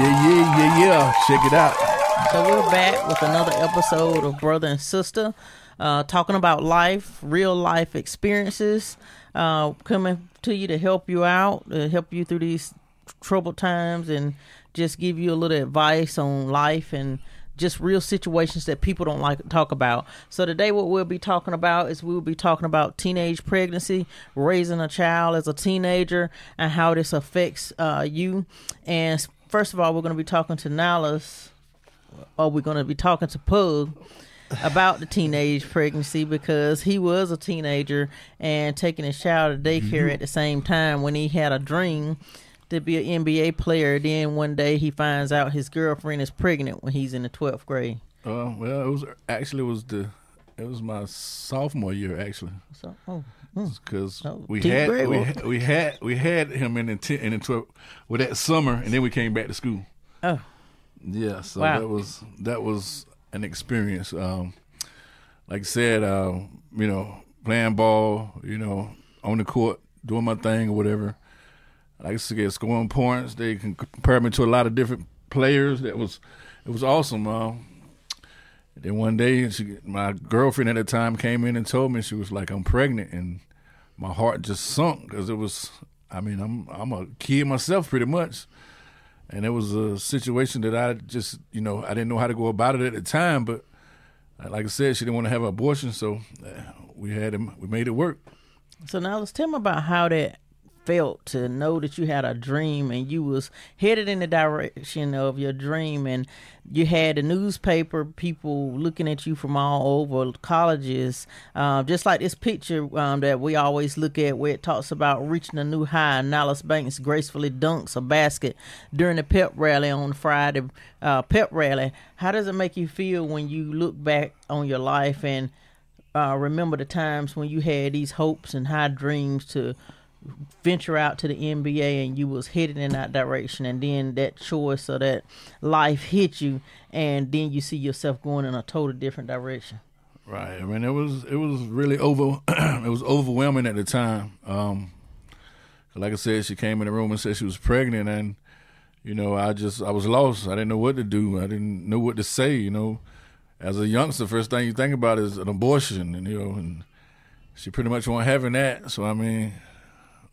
Yeah, yeah, yeah, yeah. Check it out. So we're back with another episode of Brother and Sister, uh, talking about life, real life experiences, uh, coming to you to help you out, to help you through these troubled times, and just give you a little advice on life and just real situations that people don't like to talk about. So today, what we'll be talking about is we'll be talking about teenage pregnancy, raising a child as a teenager, and how this affects uh, you. And first of all, we're going to be talking to Nalas or we're going to be talking to Pug about the teenage pregnancy because he was a teenager and taking his child to daycare Mm-hmm. at the same time when he had a dream to be an NBA player. Then one day he finds out his girlfriend is pregnant when he's in the 12th grade. Uh, well, it was actually it was the it was my sophomore year actually So, oh, because Oh, we had we, had we had we had him in the ten, in the twelve with that summer, and then we came back to school. oh, Yeah, so Wow. that was that was an experience. Um, like I said, uh, you know, playing ball, you know, on the court, doing my thing or whatever. I used to get scoring points. They can compare me to a lot of different players. That was it was awesome. Uh, then one day, she, my girlfriend at the time came in and told me she was like, "I'm pregnant," and my heart just sunk because it was. I mean, I'm I'm a kid myself, pretty much and it was a situation that I just, you know, I didn't know how to go about it at the time. But uh, like I said, she didn't want to have an abortion, so uh, we had him. We made it work. So now let's tell me about how that felt to know that you had a dream and you was headed in the direction of your dream and you had the newspaper people looking at you from all over colleges uh, just like this picture um, that we always look at where it talks about reaching a new high Nollis Banks gracefully dunks a basket during the pep rally on Friday uh, pep rally. How does it make you feel when you look back on your life and uh, remember the times when you had these hopes and high dreams to venture out to the NBA and you was headed in that direction and then that choice or that life hit you and then you see yourself going in a totally different direction. Right. I mean, it was it was really over. it was overwhelming at the time. Um, like I said, she came in the room and said she was pregnant, and you know, I just I was lost. I didn't know what to do. I didn't know what to say. You know, as a youngster, first thing you think about is an abortion, and you know, and she pretty much wasn't having that. So I mean,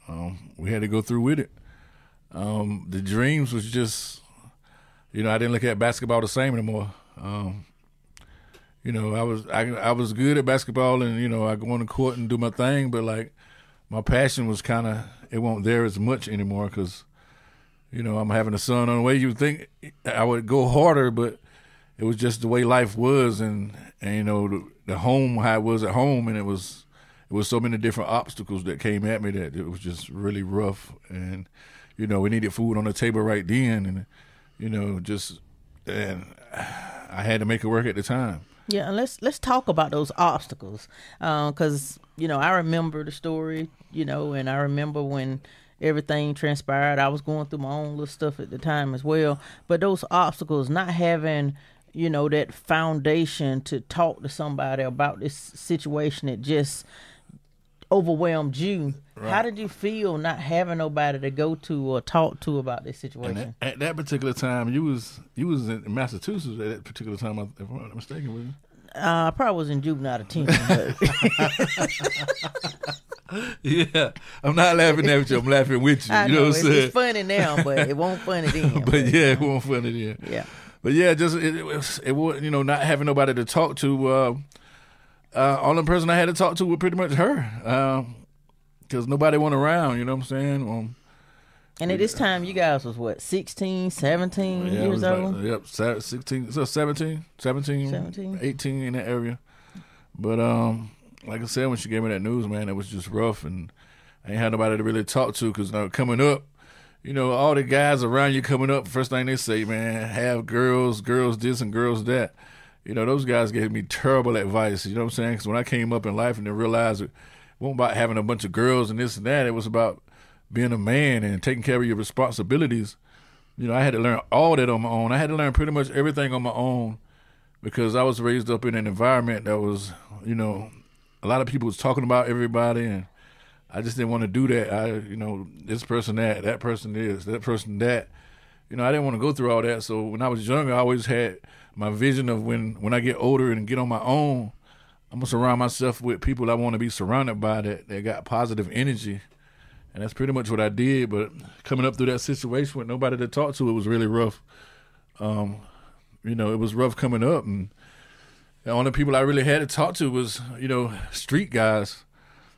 um, we had to go through with it. Um, the dreams was just, you know, I didn't look at basketball the same anymore. Um, you know, I was I I was good at basketball, and you know, I go on the court and do my thing, but like my passion was kind of it won't there as much anymore because, you know, I'm having a son on the way. You would think I would go harder, but it was just the way life was, and and you know the, the home how it was at home, and it was it was so many different obstacles that came at me that it was just really rough, and you know we needed food on the table right then, and you know just and I had to make it work at the time. Yeah, and let's let's talk about those obstacles, uh, because you know I remember the story, you know, and I remember when everything transpired. I was going through my own little stuff at the time as well, but those obstacles, not having you know that foundation to talk to somebody about this situation, it just overwhelmed you. How did you feel not having nobody to go to or talk to about this situation? at, at that particular time, you was you was in Massachusetts at that particular time. If I'm not mistaken, was you? Uh, I probably was in juvenile detention, but Yeah, I'm not laughing at you. I'm laughing with you. I you know, know, what it's, I'm saying? it's funny now, but it won't funny then. but yeah, it wasn't funny then. yeah. But yeah, just it, it was it was you know not having nobody to talk to. Uh, uh, only person I had to talk to was pretty much her, because nobody went around. You know what I'm saying? Um, And at this time, you guys was what, 16, 17 yeah, years was like- old? yep, se- 16, so 17, 17, 17. 18 in that area. But um, like I said, when she gave me that news, man, it was just rough, and I ain't had nobody to really talk to because uh, coming up, you know, all the guys around you coming up, first thing they say, man, have girls, girls this and girls that. You know, those guys gave me terrible advice. You know what I'm saying? Because when I came up in life and then realized it wasn't about having a bunch of girls and this and that, it was about being a man and taking care of your responsibilities. You know, I had to learn all that on my own. I had to learn pretty much everything on my own because I was raised up in an environment that was, you know, a lot of people was talking about everybody and I just didn't want to do that. I, you know, this person that, that person this, that person that, you know, I didn't want to go through all that. So when I was younger, I always had my vision of when when I get older and get on my own, I'm gonna surround myself with people I want to be surrounded by that that got positive energy, and that's pretty much what I did. But coming up through that situation with nobody to talk to, it was really rough. Um, you know, it was rough coming up, and the only people I really had to talk to was you know street guys.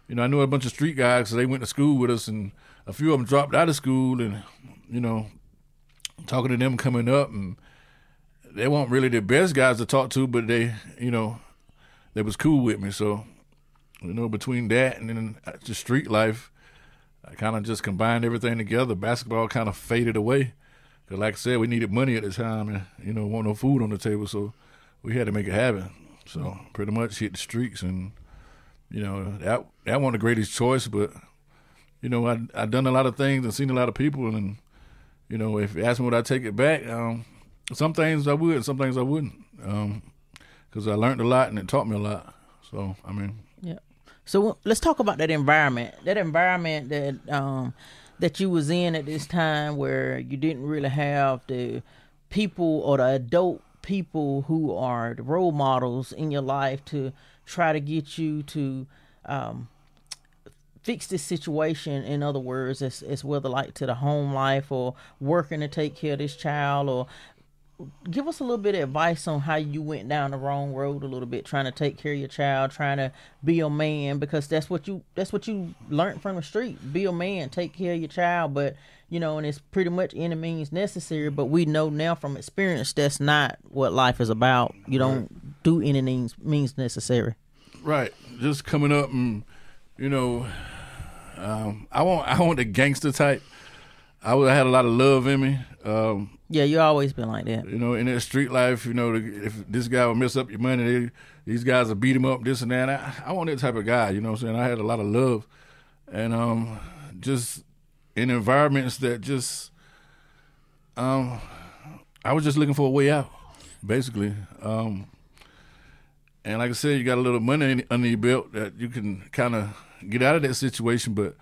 You know, I knew a bunch of street guys because they went to school with us, and a few of them dropped out of school, and you know, talking to them coming up, and they weren't really the best guys to talk to, but they, you know, they was cool with me. So, you know, between that and then uh, just street life, I kind of just combined everything together. Basketball kind of faded away. Cause like I said, we needed money at the time, and you know, want no food on the table, so we had to make it happen. So pretty much hit the streets, and you know that that wasn't the greatest choice, but you know I I done a lot of things and seen a lot of people, and you know if you ask me would I take it back, um, some things I would, some things I wouldn't, because um, I learned a lot and it taught me a lot. So I mean, yeah. So let's talk about that environment. That environment that um, that you was in at this time where you didn't really have the people or the adult people who are the role models in your life to try to get you to um, fix this situation in other words as, as whether like to the home life or working to take care of this child or give us a little bit of advice on how you went down the wrong road a little bit trying to take care of your child trying to be a man because that's what you that's what you learned from the street. Be a man take care of your child but you know and it's pretty much any means necessary but we know now from experience that's not what life is about. You don't do any means means necessary. Right. Just coming up and you know um, i want i want the gangster type I, I had a lot of love in me um, yeah, you always been like that. You know, in that street life, you know, if this guy would mess up your money, they, these guys will beat him up, this and that. I, I want that type of guy. You know what I'm saying? I had a lot of love, and um, just in environments that just, um, I was just looking for a way out, basically. Um, and like I said, you got a little money under your belt that you can kind of get out of that situation, but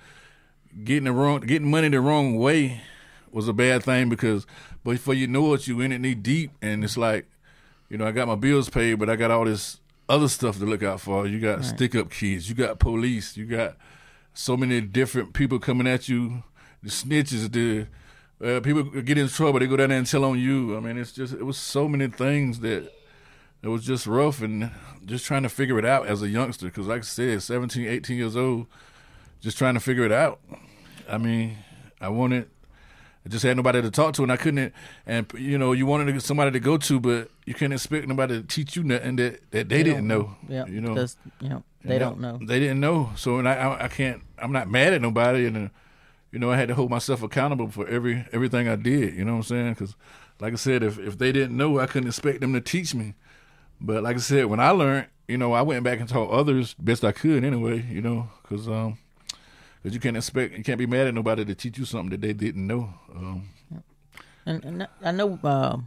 getting the wrong, getting money the wrong way was a bad thing because before you know it, you in it knee deep, and it's like, you know, I got my bills paid, but I got all this other stuff to look out for. You got right. stick up kids, you got police, you got so many different people coming at you, the snitches, the uh, people get in trouble, they go down there and tell on you. I mean, it's just it was so many things that it was just rough and just trying to figure it out as a youngster because like i said 17 18 years old just trying to figure it out i mean i wanted I just had nobody to talk to, and I couldn't. And you know, you wanted somebody to go to, but you can't expect nobody to teach you nothing that, that they, they didn't know. Yeah, you know, you know they don't know. They didn't know. So, and I, I, I can't. I'm not mad at nobody, and uh, you know, I had to hold myself accountable for every everything I did. You know what I'm saying? Because, like I said, if if they didn't know, I couldn't expect them to teach me. But like I said, when I learned, you know, I went back and taught others best I could anyway. You know, because um, because you can't expect, you can't be mad at nobody to teach you something that they didn't know. Um, and, and, I know uh,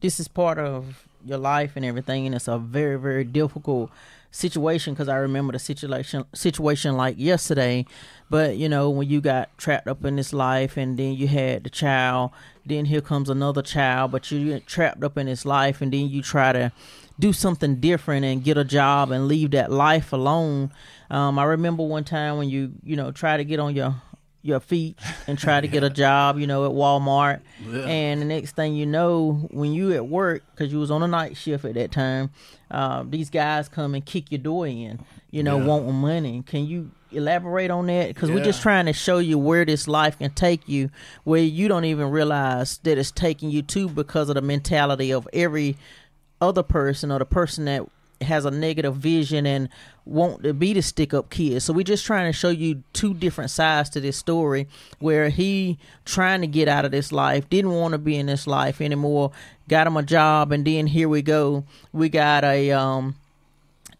this is part of your life and everything, and it's a very, very difficult situation because I remember the situation situation like yesterday. But you know, when you got trapped up in this life, and then you had the child, then here comes another child, but you trapped up in this life, and then you try to do something different and get a job and leave that life alone um, I remember one time when you you know try to get on your your feet and try to get a job, you know, at Walmart. Yeah. And the next thing you know, when you at work, because you was on a night shift at that time, uh, these guys come and kick your door in, you know, yeah. wanting money. Can you elaborate on that? Because yeah. we're just trying to show you where this life can take you, where you don't even realize that it's taking you to because of the mentality of every other person or the person that has a negative vision and want to be the stick up kid. So we're just trying to show you two different sides to this story where he trying to get out of this life, didn't want to be in this life anymore, got him a job and then here we go. We got a um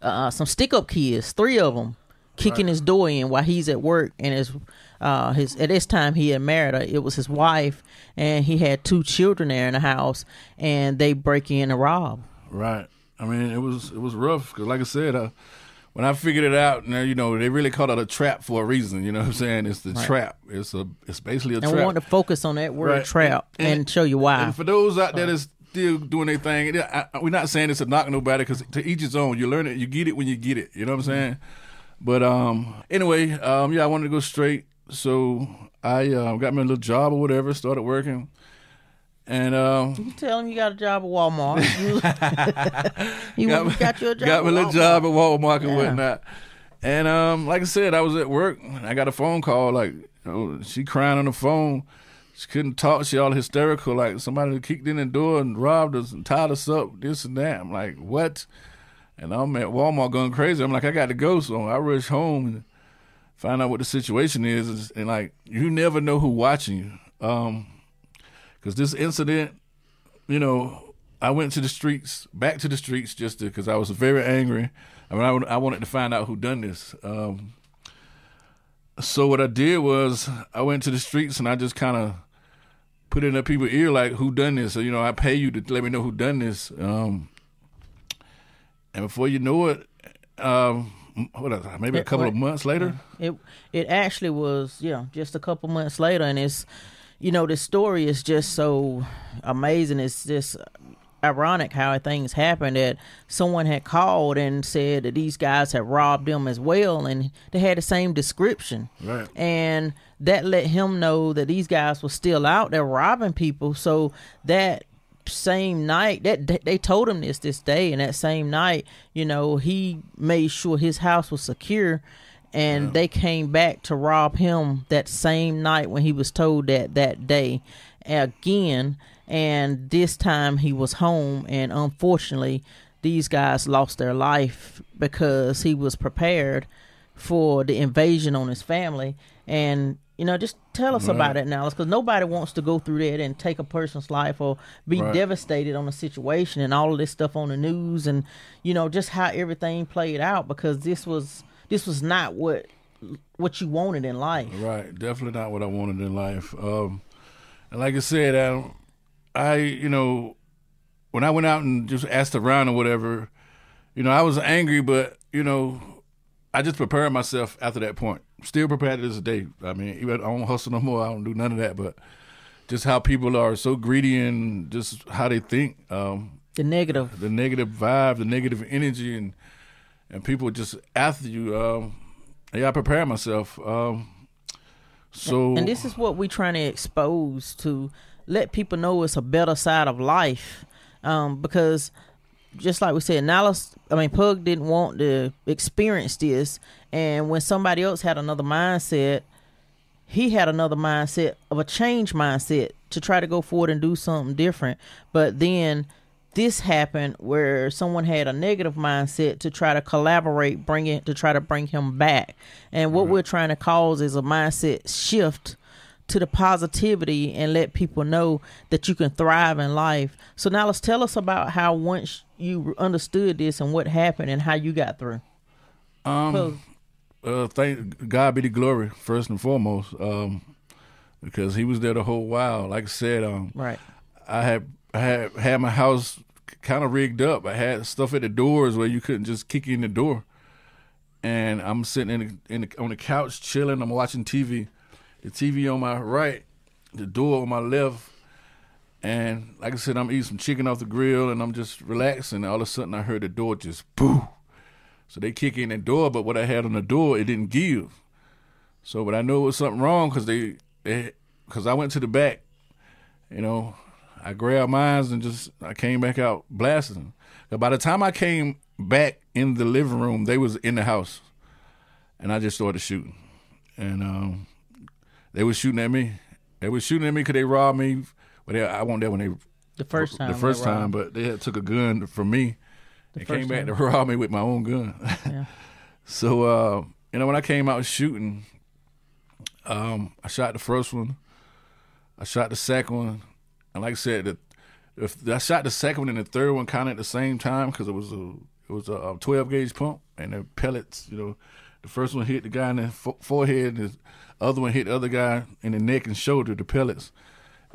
uh some stick up kids, three of them kicking right. his door in while he's at work and his uh his at this time he had married her it was his wife and he had two children there in the house and they break in and rob right I mean, it was it was rough because, like I said, I, when I figured it out, now you know they really called it a trap for a reason. You know what I'm saying? It's the Right. trap. It's a it's basically a trap. And we want to focus on that word Right. trap and, And- show you why. And for those out there that's still doing their thing, I, I, we're not saying it's to knock nobody because to each his own. You learn it, you get it when you get it. You know what I'm saying? But um, anyway, um, yeah, I wanted to go straight, so I uh, got me a little job or whatever. Started working, and um, you tell him you got a job at Walmart. You, got, me- got you a job. got a little job at Walmart and Yeah. whatnot. And um, like I said, I was at work. And I got a phone call. Like you know, she crying on the phone. She couldn't talk. She all hysterical. Like somebody kicked in the door and robbed us and tied us up. This and that. I'm like, what? And I'm at Walmart going crazy. I'm like, I got to go. So I rush home and find out what the situation is. And like, you never know who watching you. Um, because this incident, you know, I went to the streets, back to the streets, just because I was very angry. I mean, I, I wanted to find out who done this. Um, so what I did was I went to the streets and I just kind of put it in the people's ear like, who done this? So you know, I pay you to let me know who done this. Um, and before you know it, um, what else, maybe a It- couple of months later, It it actually was, yeah, just a couple months later, and it's, you know, the story is just so amazing. It's just ironic how things happened that someone had called and said that these guys had robbed them as well, and they had the same description. Right. And that let him know that these guys were still out there robbing people. So that same night that they told him this this day and that same night you know he made sure his house was secure and they came back to rob him that same night when he was told that that day again and this time he was home and unfortunately these guys lost their life because he was prepared for the invasion on his family. And you know just tell us about it now because nobody wants to go through that and take a person's life or be Right. devastated on a situation and all of this stuff on the news and you know just how everything played out because this was this was not what what you wanted in life Right, definitely not what I wanted in life. Um, and like I said, I, I, you know, when I went out and just asked around or whatever, you know, I was angry, but you know, I just prepared myself after that point. Still prepared to this day. I mean, even I don't hustle no more. I don't do none of that. But just how people are so greedy and just how they think, um, the negative the negative vibe, the negative energy, and and people just after you. Um, yeah, I prepared myself. Um, so and this is what we're trying to expose to let people know it's a better side of life um, because just like we said Nallis, i mean pug didn't want to experience this and when somebody else had another mindset he had another mindset of a change mindset to try to go forward and do something different but then this happened where someone had a negative mindset to try to collaborate bring it to try to bring him back. And what we're trying to cause is a mindset shift to the positivity and let people know that you can thrive in life. So now let's tell us about how once you understood this and what happened and how you got through. Um, uh, thank God be the glory first and foremost, um, because He was there the whole while. Like I said, um, right. I had I had had my house kind of rigged up. I had stuff at the doors where you couldn't just kick in the door, and I'm sitting in the, in the, on the couch chilling. I'm watching TV, the TV on my right, the door on my left, and like I said, I'm eating some chicken off the grill, and I'm just relaxing. All of a sudden, I heard the door just boo. So they kick in the door, but what I had on the door, it didn't give. So, but I knew it was something wrong because they, because I went to the back, you know, I grabbed mines and just I came back out blasting. But by the time I came back in the living room, they was in the house, and I just started shooting, and um, they was shooting at me. They was shooting at me because they robbed me. But they, I wasn't there when they the first time the first time, but they had took a gun from me and came back time. to rob me with my own gun. Yeah. so uh, you know, when I came out shooting, um, I shot the first one, I shot the second one, and like I said, if I shot the second one and the third one kind of at the same time because it was a it was a, uh, twelve gauge pump and the pellets. You know, the first one hit the guy in the fo- forehead, and the other one hit the other guy in the neck and shoulder. The pellets.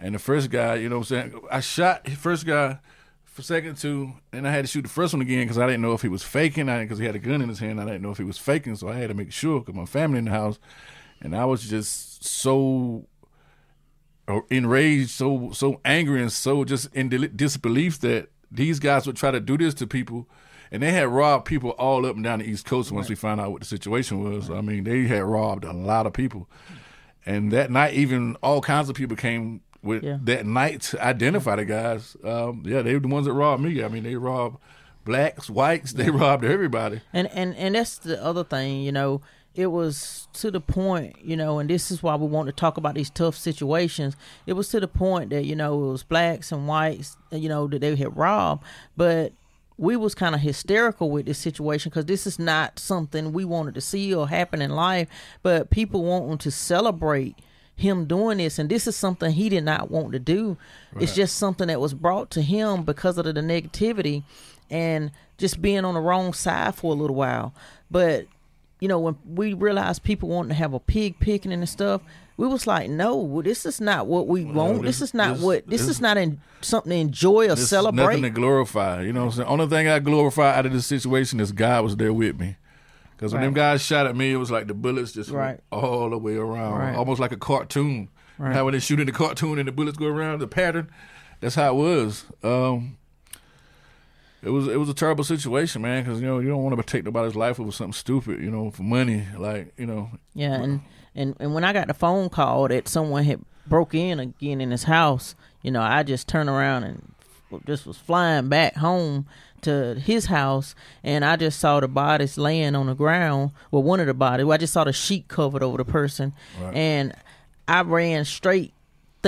And the first guy, you know what I'm saying? I shot the first guy, for second two, and I had to shoot the first one again because I didn't know if he was faking. because he had a gun in his hand. I didn't know if he was faking, so I had to make sure because my family in the house, and I was just so enraged, so so angry, and so just in disbelief that these guys would try to do this to people. And they had robbed people all up and down the East Coast once right. we found out what the situation was. Right. I mean, they had robbed a lot of people. And that night, even all kinds of people came with yeah. that night to identify the guys. Um, yeah, they were the ones that robbed me. I mean, they robbed blacks, whites, they robbed everybody. And and and that's the other thing, you know. It was to the point, you know, and this is why we want to talk about these tough situations. It was to the point that you know it was blacks and whites, you know, that they had robbed, but we was kind of hysterical with this situation because this is not something we wanted to see or happen in life. But people wanting to celebrate him doing this and this is something he did not want to do right. it's just something that was brought to him because of the, the negativity and just being on the wrong side for a little while but you know when we realized people wanting to have a pig picking and stuff we was like no this is not what we want no, this, this, is not this, what this, this, is not in, something to enjoy or celebrate nothing to glorify you know what i'm saying The only thing i glorify out of this situation is god was there with me because when right. them guys shot at me, it was like the bullets just right. went all the way around, right. almost like a cartoon. Right. How when they shoot in the cartoon and the bullets go around, the pattern. That's how it was. Um, it was it was a terrible situation, man. Because you know you don't want to take nobody's life over something stupid, you know, for money. Like you know. Yeah, and and and when I got the phone call that someone had broke in again in his house, you know, I just turned around and just was flying back home to his house and I just saw the bodies laying on the ground. Well, one of the bodies. Well, I just saw the sheet covered over the person, right. and I ran straight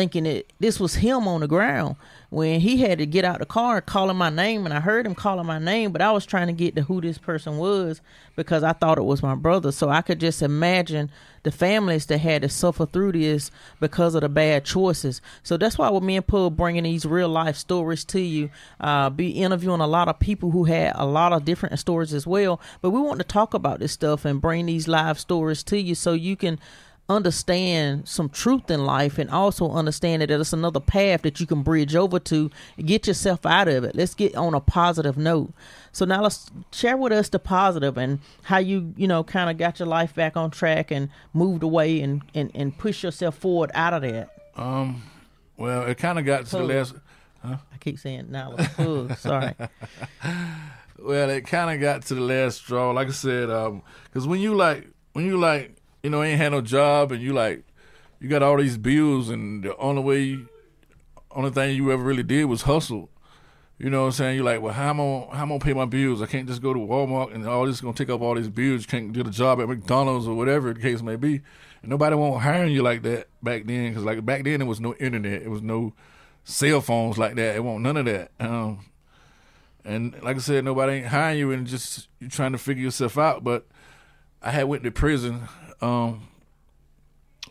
thinking that this was him on the ground when he had to get out the car calling my name and I heard him calling my name but I was trying to get to who this person was because I thought it was my brother. So I could just imagine the families that had to suffer through this because of the bad choices. So that's why with me and Paul bringing these real life stories to you uh, be interviewing a lot of people who had a lot of different stories as well. But we want to talk about this stuff and bring these live stories to you so you can understand some truth in life and also understand that it's another path that you can bridge over to get yourself out of it. Let's get on a positive note. So now let's share with us the positive and how you, you know, kind of got your life back on track and moved away and, and, and push yourself forward out of that. Um, well, it kind of got to the last. Huh? I keep saying now. Sorry. well, it kind of got to the last straw. Like I said, um, because when you like, when you like you know, ain't had no job, and you like, you got all these bills, and the only way, only thing you ever really did was hustle. You know what I'm saying? You're like, well, how am I, how am I gonna pay my bills? I can't just go to Walmart and all this is gonna take up all these bills. You can't get a job at McDonald's or whatever the case may be. And nobody won't hire you like that back then, because like back then there was no internet, it was no cell phones like that. It won't none of that. Um, and like I said, nobody ain't hiring you, and just you trying to figure yourself out. But I had went to prison um,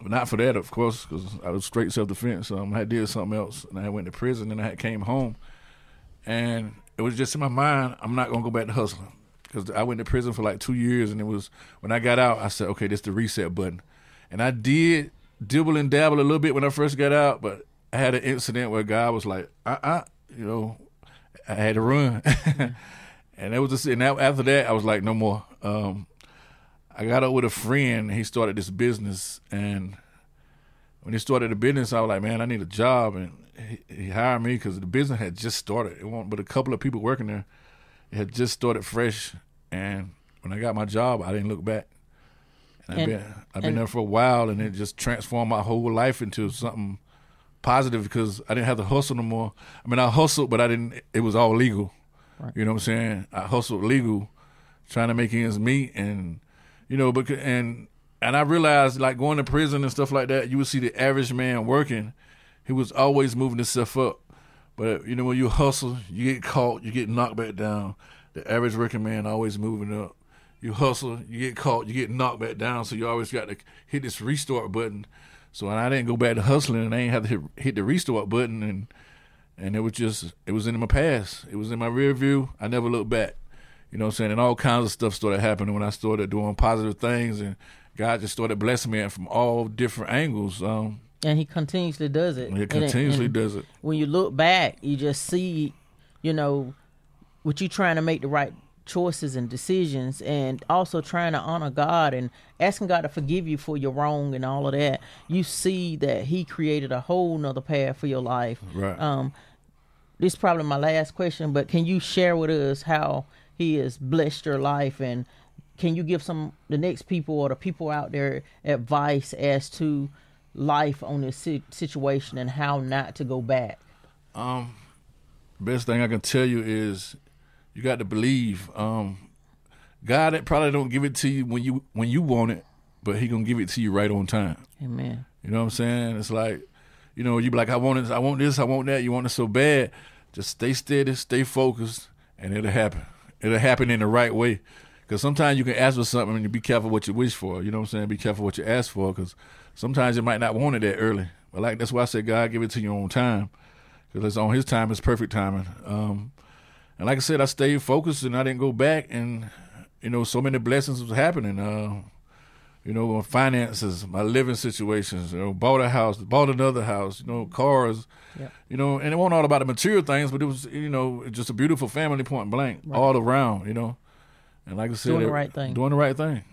not for that, of course, because I was straight self defense. Um, I did something else, and I went to prison, and I came home, and it was just in my mind, I'm not gonna go back to hustling because I went to prison for like two years, and it was when I got out, I said, okay, this is the reset button, and I did dibble and dabble a little bit when I first got out, but I had an incident where guy was like, uh, uh you know, I had to run, and that was just, and after that, I was like, no more. Um, I got up with a friend. He started this business, and when he started the business, I was like, man, I need a job, and he, he hired me because the business had just started. It wasn't but a couple of people working there. It had just started fresh, and when I got my job, I didn't look back. And, and I've been I've been there for a while, and it just transformed my whole life into something positive because I didn't have to hustle no more. I mean, I hustled, but I didn't. It was all legal. Right. You know what I'm saying? I hustled legal, trying to make ends meet, and you know, because and and I realized like going to prison and stuff like that, you would see the average man working. He was always moving himself up. But you know, when you hustle, you get caught, you get knocked back down. The average working man always moving up. You hustle, you get caught, you get knocked back down. So you always got to hit this restart button. So and I didn't go back to hustling, and I ain't have to hit, hit the restart button, and and it was just it was in my past. It was in my rear view. I never looked back. You know what I'm saying? And all kinds of stuff started happening when I started doing positive things and God just started blessing me from all different angles. Um, and he continuously does it. He continuously and, and does it. When you look back, you just see you know, what you trying to make the right choices and decisions and also trying to honor God and asking God to forgive you for your wrong and all of that, you see that He created a whole nother path for your life. Right. Um, this is probably my last question, but can you share with us how He has blessed your life and can you give some the next people or the people out there advice as to life on this si- situation and how not to go back? Um, best thing I can tell you is you got to believe. Um, God probably don't give it to you when you when you want it, but He gonna give it to you right on time. Amen. You know what I'm saying? It's like, you know, you be like, I want this, I want this, I want that. You want it so bad. Just stay steady, stay focused, and it'll happen. It'll happen in the right way. Because sometimes you can ask for something and you be careful what you wish for. You know what I'm saying? Be careful what you ask for because sometimes you might not want it that early. But like that's why I said God give it to you on time because it's on His time. It's perfect timing. Um, and like I said, I stayed focused and I didn't go back. And you know, so many blessings was happening. Uh, you know, my finances, my living situations. You know, bought a house, bought another house. You know, cars. Yep. You know, and it wasn't all about the material things, but it was you know just a beautiful family, point blank, Right. all around. You know, and like I said, Doing the right thing. doing the right thing,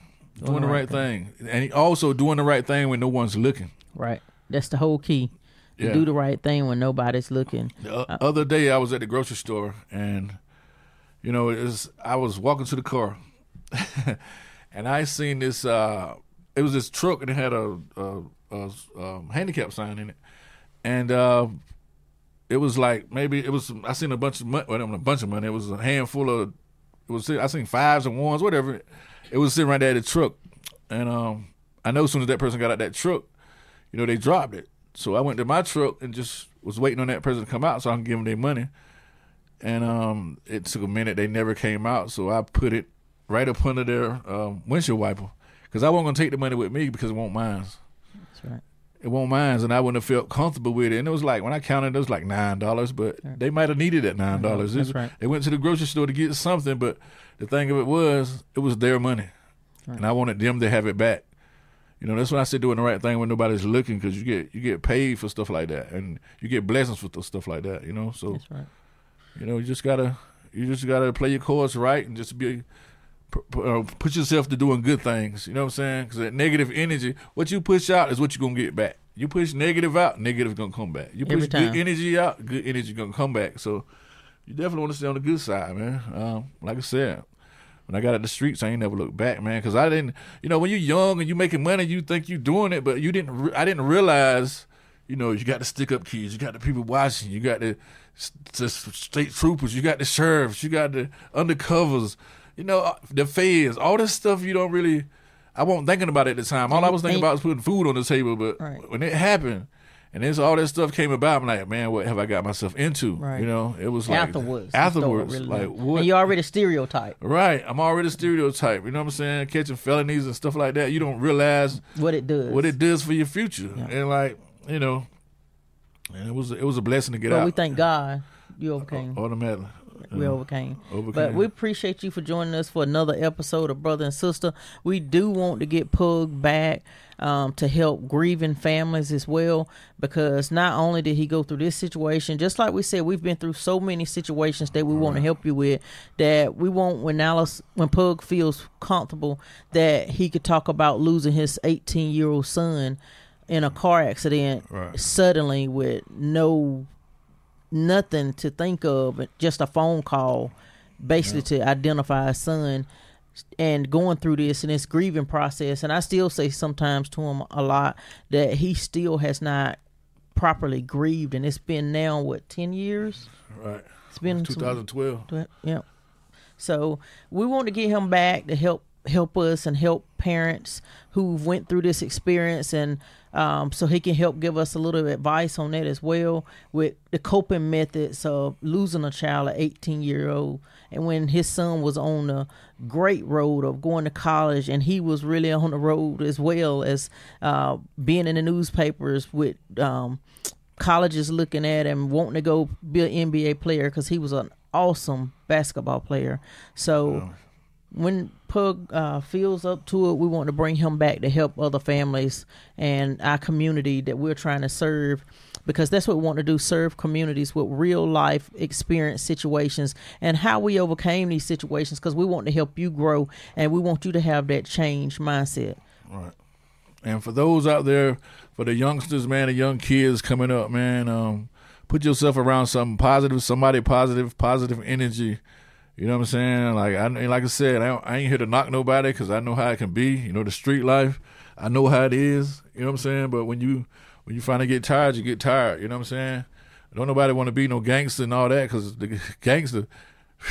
doing, the right, thing. and also doing the right thing when no one's looking. Right. That's the whole key. Yeah. do the right thing when nobody's looking. The o- other day, I was at the grocery store, and you know, it was, I was walking to the car, and I seen this. Uh, it was this truck, and it had a, a, a, um handicap sign in it, and uh, it was like maybe it was. I seen a bunch of money. Well, not a bunch of money. It was a handful of. It was. I seen fives and ones, whatever. It was sitting right there at the truck, and um, I know as soon as that person got out that truck, you know, they dropped it. So I went to my truck and just was waiting on that person to come out so I can give them their money. And um, it took a minute; they never came out. So I put it right up under their um, windshield wiper because I wasn't gonna take the money with me because it won't mine. That's right. It won't mine, and I wouldn't have felt comfortable with it. And it was like when I counted, it was like nine dollars, but they might have needed that nine dollars. That's right. They went to the grocery store to get something, but the thing of it was, it was their money, Right. and I wanted them to have it back. You know, that's when I said doing the right thing when nobody's looking, because you get you get paid for stuff like that, and you get blessings for stuff like that. You know, so That's right. you know you just gotta you just gotta play your course right and just be put yourself to doing good things. You know what I'm saying? Because that negative energy, what you push out is what you're gonna get back. You push negative out, negative gonna come back. You push good energy out, good energy gonna come back. So you definitely want to stay on the good side, man. Um, like I said. When I got out the streets, I ain't never looked back, man. Because I didn't, you know, when you're young and you making money, you think you're doing it, but you didn't. Re- I didn't realize, you know, you got the stick up kids, you got the people watching, you got the, the state troopers, you got the sheriffs, you got the undercovers, you know, uh, the feds, all this stuff. You don't really. I wasn't thinking about it at the time. All I was thinking about was putting food on the table. But Right. when it happened, and then all that stuff came about, I'm like, man, what have I got myself into? Right. You know, it was like afterwards. Afterwards, really- like what? And you already stereotype Right. I'm already stereotype. You know what I'm saying? Catching felonies and stuff like that. You don't realize what it does. what it does for your future. Yeah. And like, you know, and it was it was a blessing to get but out. we thank God you overcame. automatically. We Uh, overcame. overcame. But we appreciate you for joining us for another episode of Brother and Sister. We do want to get Pug back um, to help grieving families as well, because not only did he go through this situation, just like we said, we've been through so many situations that we want to help you with. That we want when Alice, when Pug feels comfortable, that he could talk about losing his 18 year old son in a car accident Right. suddenly with no nothing to think of, just a phone call, basically to identify a son, and going through this and this grieving process. And I still say sometimes to him a lot that he still has not properly grieved, and it's been now what ten years. right. It's been some- 2012. Tw- Yeah. So we want to get him back to help help us and help parents who've went through this experience. And um, so he can help give us a little advice on that as well with the coping methods of losing a child at 18 year old and when his son was on the great road of going to college and he was really on the road as well as uh, being in the newspapers with um, colleges looking at him wanting to go be an NBA player because he was an awesome basketball player. So when Pug uh, feels up to it, we want to bring him back to help other families and our community that we're trying to serve because that's what we want to do serve communities with real life experience situations and how we overcame these situations because we want to help you grow and we want you to have that change mindset. Right. And for those out there, for the youngsters, man, the young kids coming up, man, um, put yourself around something positive, somebody positive, positive energy. You know what I'm saying? Like I, like I said, I, I ain't here to knock nobody because I know how it can be. You know, the street life, I know how it is. You know what I'm saying? But when you when you finally get tired, you get tired. You know what I'm saying? Don't nobody want to be no gangster and all that because the gangster,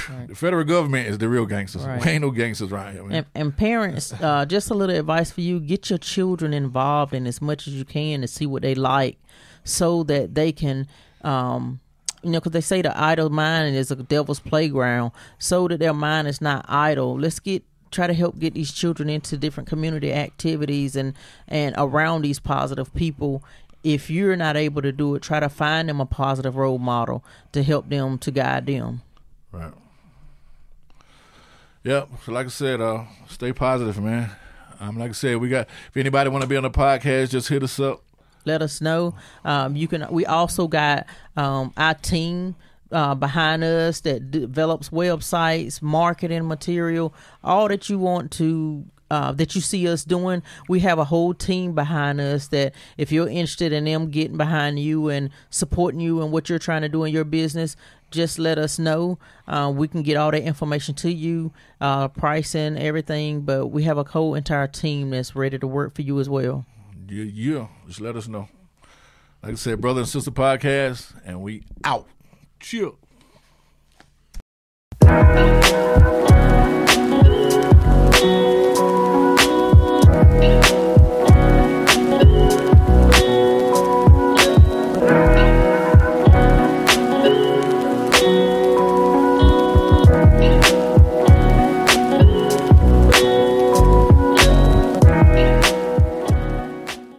right. the federal government is the real gangsters. Right. We ain't no gangsters right here. And, and, parents, uh, just a little advice for you: get your children involved in as much as you can to see what they like, so that they can. Um, you know, because they say the idle mind is a devil's playground, so that their mind is not idle. Let's get try to help get these children into different community activities and and around these positive people if you're not able to do it, try to find them a positive role model to help them to guide them. Right. Yep. So like I said, uh, stay positive, man. Um, like I said, we got. If anybody want to be on the podcast, just hit us up. Let us know. Um, you can. We also got um, our team uh, behind us that develops websites, marketing material, all that you want to uh, that you see us doing, we have a whole team behind us that if you're interested in them getting behind you and supporting you and what you're trying to do in your business, just let us know. Uh, we can get all that information to you, uh, pricing, everything. But we have a whole entire team that's ready to work for you as well yeah, just let us know. Like I said, brother and sister podcast, and we out. Chill.